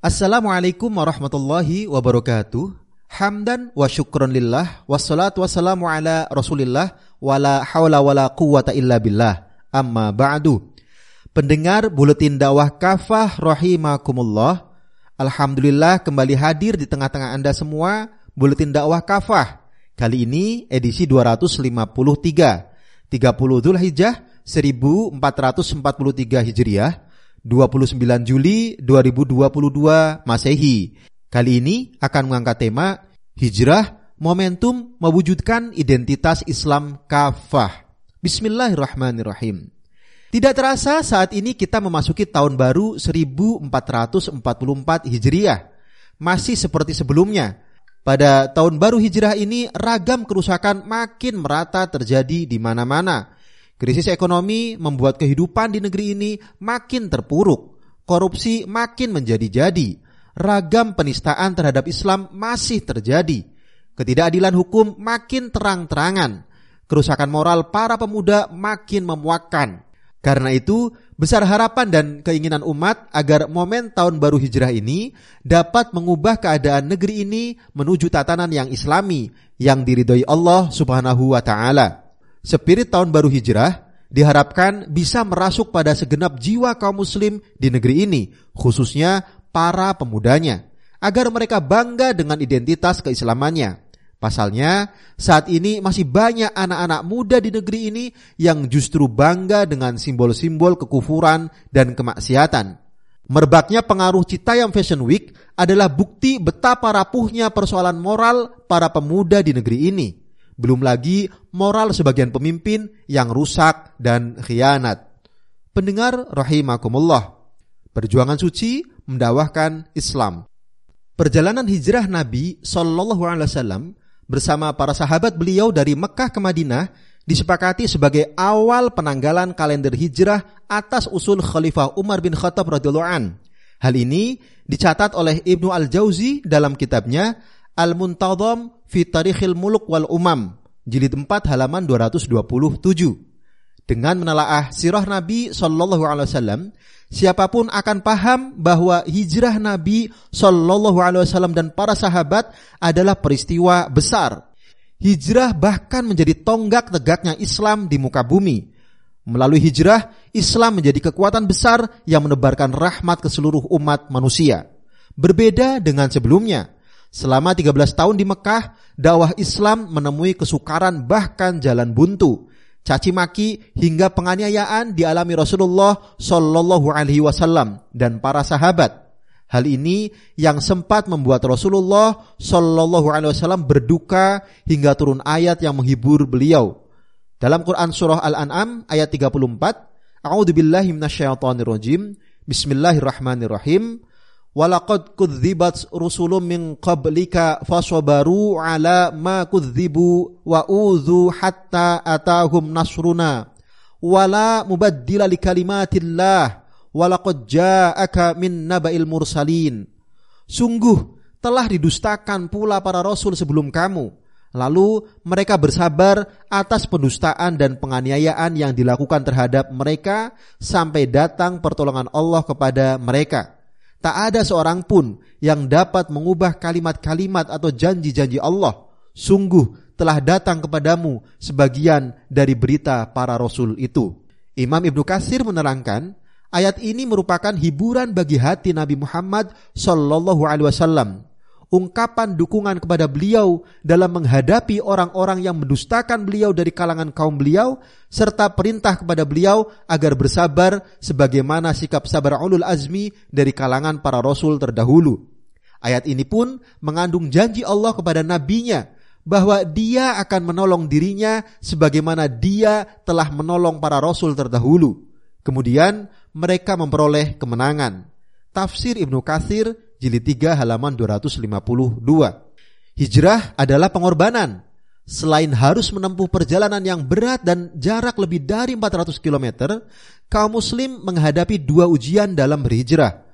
Assalamualaikum warahmatullahi wabarakatuh. Hamdan wa syukron lillah wassalatu wassalamu ala Rasulillah wala haula wala quwata illa billah. Amma ba'du. Pendengar buletin dakwah kafah rahimakumullah. Alhamdulillah kembali hadir di tengah-tengah Anda semua buletin dakwah kafah. Kali ini edisi 253. 30 Zulhijjah 1443 Hijriah 29 Juli 2022 Masehi. Kali ini akan mengangkat tema Hijrah Momentum Mewujudkan Identitas Islam Kafah. Bismillahirrahmanirrahim. Tidak terasa saat ini kita memasuki tahun baru 1444 Hijriah. Masih seperti sebelumnya. Pada tahun baru Hijrah ini ragam kerusakan makin merata terjadi di mana-mana Krisis ekonomi membuat kehidupan di negeri ini makin terpuruk. Korupsi makin menjadi-jadi. Ragam penistaan terhadap Islam masih terjadi. Ketidakadilan hukum makin terang-terangan. Kerusakan moral para pemuda makin memuakkan. Karena itu, besar harapan dan keinginan umat agar momen tahun baru hijrah ini dapat mengubah keadaan negeri ini menuju tatanan yang islami yang diridhoi Allah Subhanahu wa taala. Spirit tahun baru hijrah diharapkan bisa merasuk pada segenap jiwa kaum muslim di negeri ini, khususnya para pemudanya, agar mereka bangga dengan identitas keislamannya. Pasalnya, saat ini masih banyak anak-anak muda di negeri ini yang justru bangga dengan simbol-simbol kekufuran dan kemaksiatan. Merbaknya pengaruh Citayam Fashion Week adalah bukti betapa rapuhnya persoalan moral para pemuda di negeri ini. Belum lagi moral sebagian pemimpin yang rusak dan khianat. Pendengar rahimakumullah. Perjuangan suci mendakwahkan Islam. Perjalanan hijrah Nabi Shallallahu Alaihi Wasallam bersama para sahabat beliau dari Mekah ke Madinah disepakati sebagai awal penanggalan kalender hijrah atas usul Khalifah Umar bin Khattab radhiyallahu an. Hal ini dicatat oleh Ibnu Al-Jauzi dalam kitabnya Al-Muntadham fi Tarikhil Muluk wal Umam, jilid 4 halaman 227. Dengan menelaah sirah Nabi Shallallahu alaihi wasallam, siapa pun akan paham bahwa hijrah Nabi Shallallahu alaihi wasallam dan para sahabat adalah peristiwa besar. Hijrah bahkan menjadi tonggak tegaknya Islam di muka bumi. Melalui hijrah, Islam menjadi kekuatan besar yang menebarkan rahmat ke seluruh umat manusia. Berbeda dengan sebelumnya, Selama 13 tahun di Mekah, dakwah Islam menemui kesukaran bahkan jalan buntu. Caci maki hingga penganiayaan dialami Rasulullah Shallallahu Alaihi Wasallam dan para sahabat. Hal ini yang sempat membuat Rasulullah Shallallahu Alaihi Wasallam berduka hingga turun ayat yang menghibur beliau. Dalam Quran Surah Al-An'am ayat 34, A'udzubillahi minasyaitonirrajim. Bismillahirrahmanirrahim. Walaqad kudzibat rusulun min qablika fasabaru ala ma kudzibu wa udzu hatta atahum nasruna. Wala mubaddila likalimatillah walaqad ja'aka min naba'il mursalin. Sungguh telah didustakan pula para rasul sebelum kamu. Lalu mereka bersabar atas pendustaan dan penganiayaan yang dilakukan terhadap mereka sampai datang pertolongan Allah kepada mereka. Tak ada seorang pun yang dapat mengubah kalimat-kalimat atau janji-janji Allah. Sungguh telah datang kepadamu sebagian dari berita para rasul itu. Imam Ibnu Kasir menerangkan, ayat ini merupakan hiburan bagi hati Nabi Muhammad Shallallahu Alaihi Wasallam ungkapan dukungan kepada beliau dalam menghadapi orang-orang yang mendustakan beliau dari kalangan kaum beliau serta perintah kepada beliau agar bersabar sebagaimana sikap sabar ulul azmi dari kalangan para rasul terdahulu. Ayat ini pun mengandung janji Allah kepada nabinya bahwa dia akan menolong dirinya sebagaimana dia telah menolong para rasul terdahulu. Kemudian mereka memperoleh kemenangan. Tafsir Ibnu Katsir jilid 3 halaman 252. Hijrah adalah pengorbanan. Selain harus menempuh perjalanan yang berat dan jarak lebih dari 400 km, kaum muslim menghadapi dua ujian dalam berhijrah.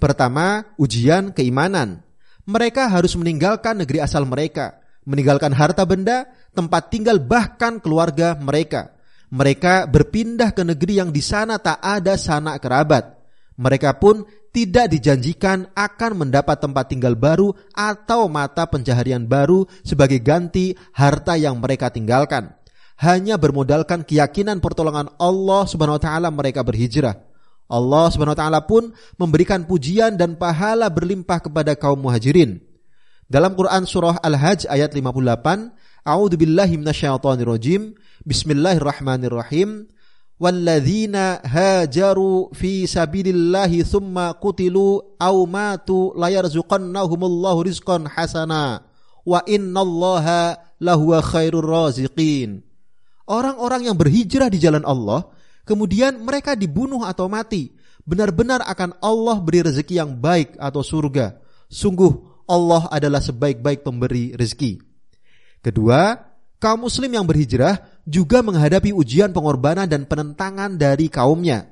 Pertama, ujian keimanan. Mereka harus meninggalkan negeri asal mereka, meninggalkan harta benda, tempat tinggal bahkan keluarga mereka. Mereka berpindah ke negeri yang di sana tak ada sanak kerabat. Mereka pun tidak dijanjikan akan mendapat tempat tinggal baru atau mata pencaharian baru sebagai ganti harta yang mereka tinggalkan. Hanya bermodalkan keyakinan pertolongan Allah Subhanahu wa taala mereka berhijrah. Allah Subhanahu wa taala pun memberikan pujian dan pahala berlimpah kepada kaum muhajirin. Dalam Quran surah Al-Hajj ayat 58, A'udzu billahi minasyaitonir rajim. Bismillahirrahmanirrahim. Walladzina hajaru fi sabilillahi thumma qutilu aw matu layarzuqannahumullahu rizqan hasana wa innallaha lahuwa khairur raziqin. Orang-orang yang berhijrah di jalan Allah, kemudian mereka dibunuh atau mati, benar-benar akan Allah beri rezeki yang baik atau surga. Sungguh Allah adalah sebaik-baik pemberi rezeki. Kedua, kaum muslim yang berhijrah juga menghadapi ujian pengorbanan dan penentangan dari kaumnya.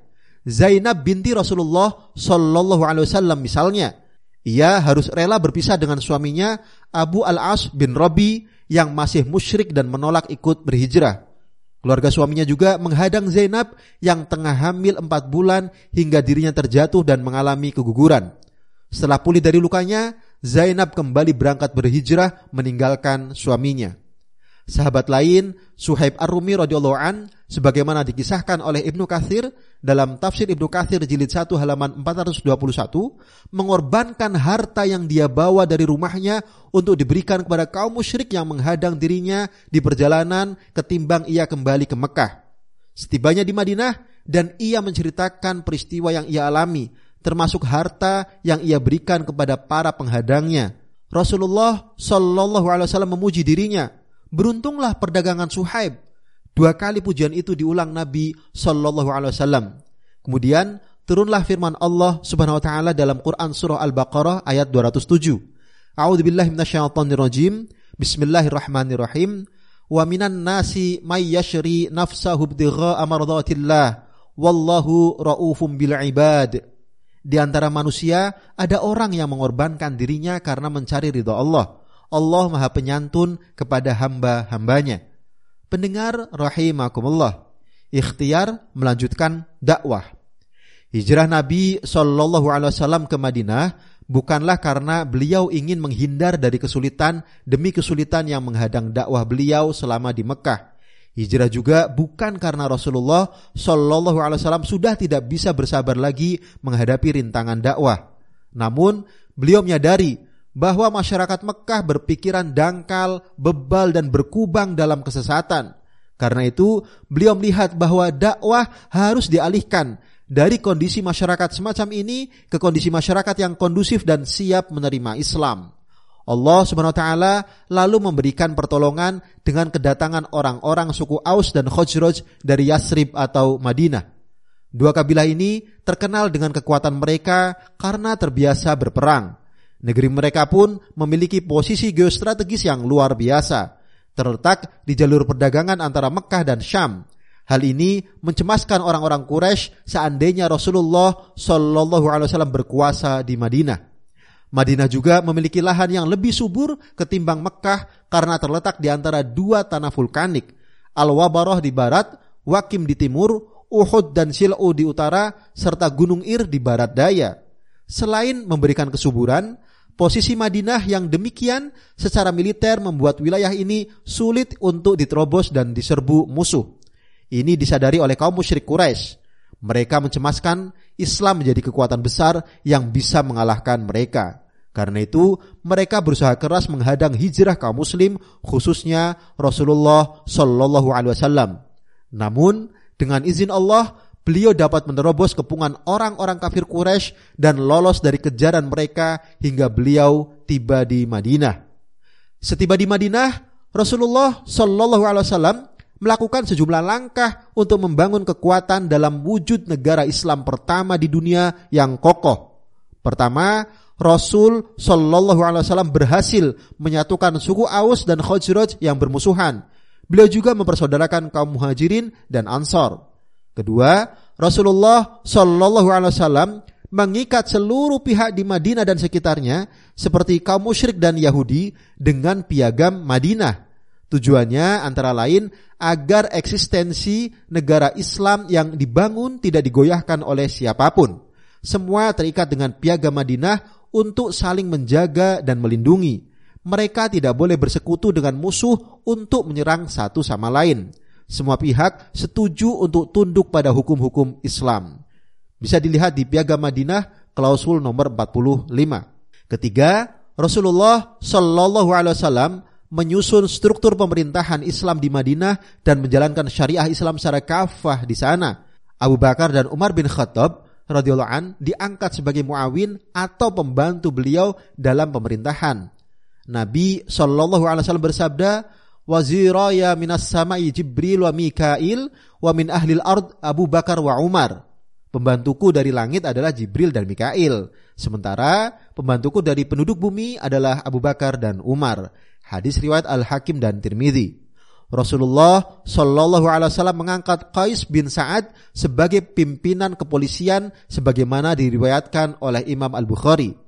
Zainab binti Rasulullah Shallallahu Alaihi Wasallam misalnya, ia harus rela berpisah dengan suaminya Abu Al As bin Robi yang masih musyrik dan menolak ikut berhijrah. Keluarga suaminya juga menghadang Zainab yang tengah hamil empat bulan hingga dirinya terjatuh dan mengalami keguguran. Setelah pulih dari lukanya, Zainab kembali berangkat berhijrah meninggalkan suaminya. Sahabat lain Suhaib Ar-Rumi radhiyallahu an sebagaimana dikisahkan oleh Ibnu Katsir dalam tafsir Ibnu Katsir jilid 1 halaman 421 mengorbankan harta yang dia bawa dari rumahnya untuk diberikan kepada kaum musyrik yang menghadang dirinya di perjalanan ketimbang ia kembali ke Mekah. Setibanya di Madinah dan ia menceritakan peristiwa yang ia alami termasuk harta yang ia berikan kepada para penghadangnya. Rasulullah Shallallahu alaihi wasallam memuji dirinya Beruntunglah perdagangan Suhaib. Dua kali pujian itu diulang Nabi Shallallahu Alaihi Wasallam. Kemudian turunlah firman Allah Subhanahu Wa Taala dalam Quran surah Al-Baqarah ayat 207. A'udzu billahi minasyaitonir rajim. Bismillahirrahmanirrahim. Wa minan nasi may yashri nafsahu ibtigha'a mardatillah wallahu raufum bil ibad. Di antara manusia ada orang yang mengorbankan dirinya karena mencari ridha Allah. Allah Maha Penyantun kepada hamba-hambanya. Pendengar rahimakumullah, ikhtiar melanjutkan dakwah. Hijrah Nabi Shallallahu Alaihi Wasallam ke Madinah bukanlah karena beliau ingin menghindar dari kesulitan demi kesulitan yang menghadang dakwah beliau selama di Mekah. Hijrah juga bukan karena Rasulullah Shallallahu Alaihi Wasallam sudah tidak bisa bersabar lagi menghadapi rintangan dakwah. Namun beliau menyadari bahwa masyarakat Mekah berpikiran dangkal, bebal dan berkubang dalam kesesatan. Karena itu, beliau melihat bahwa dakwah harus dialihkan dari kondisi masyarakat semacam ini ke kondisi masyarakat yang kondusif dan siap menerima Islam. Allah Subhanahu wa taala lalu memberikan pertolongan dengan kedatangan orang-orang suku Aus dan Khosroj dari Yasrib atau Madinah. Dua kabilah ini terkenal dengan kekuatan mereka karena terbiasa berperang. Negeri mereka pun memiliki posisi geostrategis yang luar biasa, terletak di jalur perdagangan antara Mekah dan Syam. Hal ini mencemaskan orang-orang Quraisy seandainya Rasulullah Shallallahu Alaihi Wasallam berkuasa di Madinah. Madinah juga memiliki lahan yang lebih subur ketimbang Mekah karena terletak di antara dua tanah vulkanik, Al-Wabaroh di barat, Wakim di timur, Uhud dan Sil'u di utara, serta Gunung Ir di barat daya. Selain memberikan kesuburan, Posisi Madinah yang demikian secara militer membuat wilayah ini sulit untuk diterobos dan diserbu musuh. Ini disadari oleh kaum musyrik Quraisy. Mereka mencemaskan Islam menjadi kekuatan besar yang bisa mengalahkan mereka. Karena itu, mereka berusaha keras menghadang hijrah kaum muslim khususnya Rasulullah Shallallahu alaihi wasallam. Namun, dengan izin Allah, beliau dapat menerobos kepungan orang-orang kafir Quraisy dan lolos dari kejaran mereka hingga beliau tiba di Madinah. Setiba di Madinah, Rasulullah Shallallahu Alaihi Wasallam melakukan sejumlah langkah untuk membangun kekuatan dalam wujud negara Islam pertama di dunia yang kokoh. Pertama, Rasul Shallallahu Alaihi Wasallam berhasil menyatukan suku Aus dan Khazraj yang bermusuhan. Beliau juga mempersaudarakan kaum muhajirin dan ansor. Kedua, Rasulullah Shallallahu Alaihi Wasallam mengikat seluruh pihak di Madinah dan sekitarnya seperti kaum musyrik dan Yahudi dengan piagam Madinah. Tujuannya antara lain agar eksistensi negara Islam yang dibangun tidak digoyahkan oleh siapa pun. Semua terikat dengan piagam Madinah untuk saling menjaga dan melindungi. Mereka tidak boleh bersekutu dengan musuh untuk menyerang satu sama lain. Semua pihak setuju untuk tunduk pada hukum-hukum Islam. Bisa dilihat di piagam Madinah klausul nomor 45. Ketiga, Rasulullah Shallallahu alaihi wasallam menyusun struktur pemerintahan Islam di Madinah dan menjalankan syariah Islam secara kafah di sana. Abu Bakar dan Umar bin Khattab radhiyallahu an diangkat sebagai muawin atau pembantu beliau dalam pemerintahan. Nabi Shallallahu Alaihi Wasallam bersabda, Waziraya minas samai Jibril wa Mikail wa min ahlil ard Abu Bakar wa Umar. Pembantuku dari langit adalah Jibril dan Mikail. Sementara pembantuku dari penduduk bumi adalah Abu Bakar dan Umar. Hadis riwayat Al-Hakim dan Tirmidzi. Rasulullah Shallallahu Alaihi Wasallam mengangkat Qais bin Saad sebagai pimpinan kepolisian sebagaimana diriwayatkan oleh Imam Al Bukhari.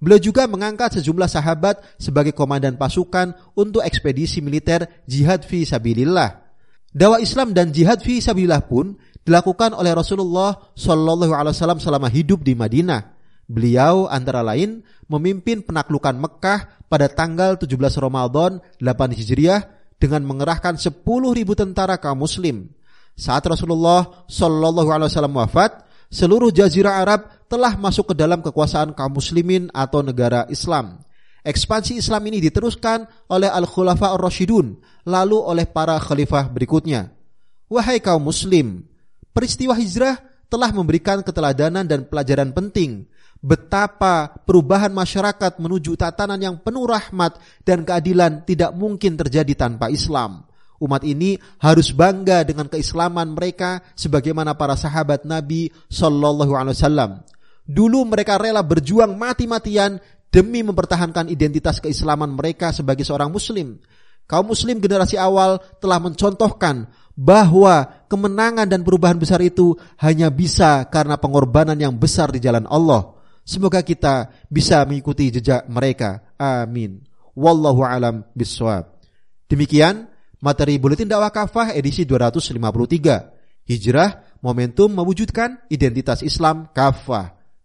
Beliau juga mengangkat sejumlah sahabat sebagai komandan pasukan untuk ekspedisi militer jihad fi sabilillah. Dakwah Islam dan jihad fi sabilillah pun dilakukan oleh Rasulullah Shallallahu alaihi wasallam selama hidup di Madinah. Beliau antara lain memimpin penaklukan Mekah pada tanggal 17 Ramadan 8 Hijriah dengan mengerahkan 10.000 tentara kaum muslim. Saat Rasulullah Shallallahu alaihi wasallam wafat, seluruh jazirah Arab telah masuk ke dalam kekuasaan kaum muslimin atau negara Islam. Ekspansi Islam ini diteruskan oleh Al-Khulafa Ar-Rashidun, lalu oleh para khalifah berikutnya. Wahai kaum muslim, peristiwa hijrah telah memberikan keteladanan dan pelajaran penting betapa perubahan masyarakat menuju tatanan yang penuh rahmat dan keadilan tidak mungkin terjadi tanpa Islam. Umat ini harus bangga dengan keislaman mereka sebagaimana para sahabat Nabi Shallallahu Alaihi Wasallam. Dulu mereka rela berjuang mati-matian demi mempertahankan identitas keislaman mereka sebagai seorang muslim. Kaum muslim generasi awal telah mencontohkan bahwa kemenangan dan perubahan besar itu hanya bisa karena pengorbanan yang besar di jalan Allah. Semoga kita bisa mengikuti jejak mereka. Amin. Wallahu alam biswab. Demikian materi Buletin Dakwah Kafah edisi 253. Hijrah, momentum mewujudkan identitas Islam kafah.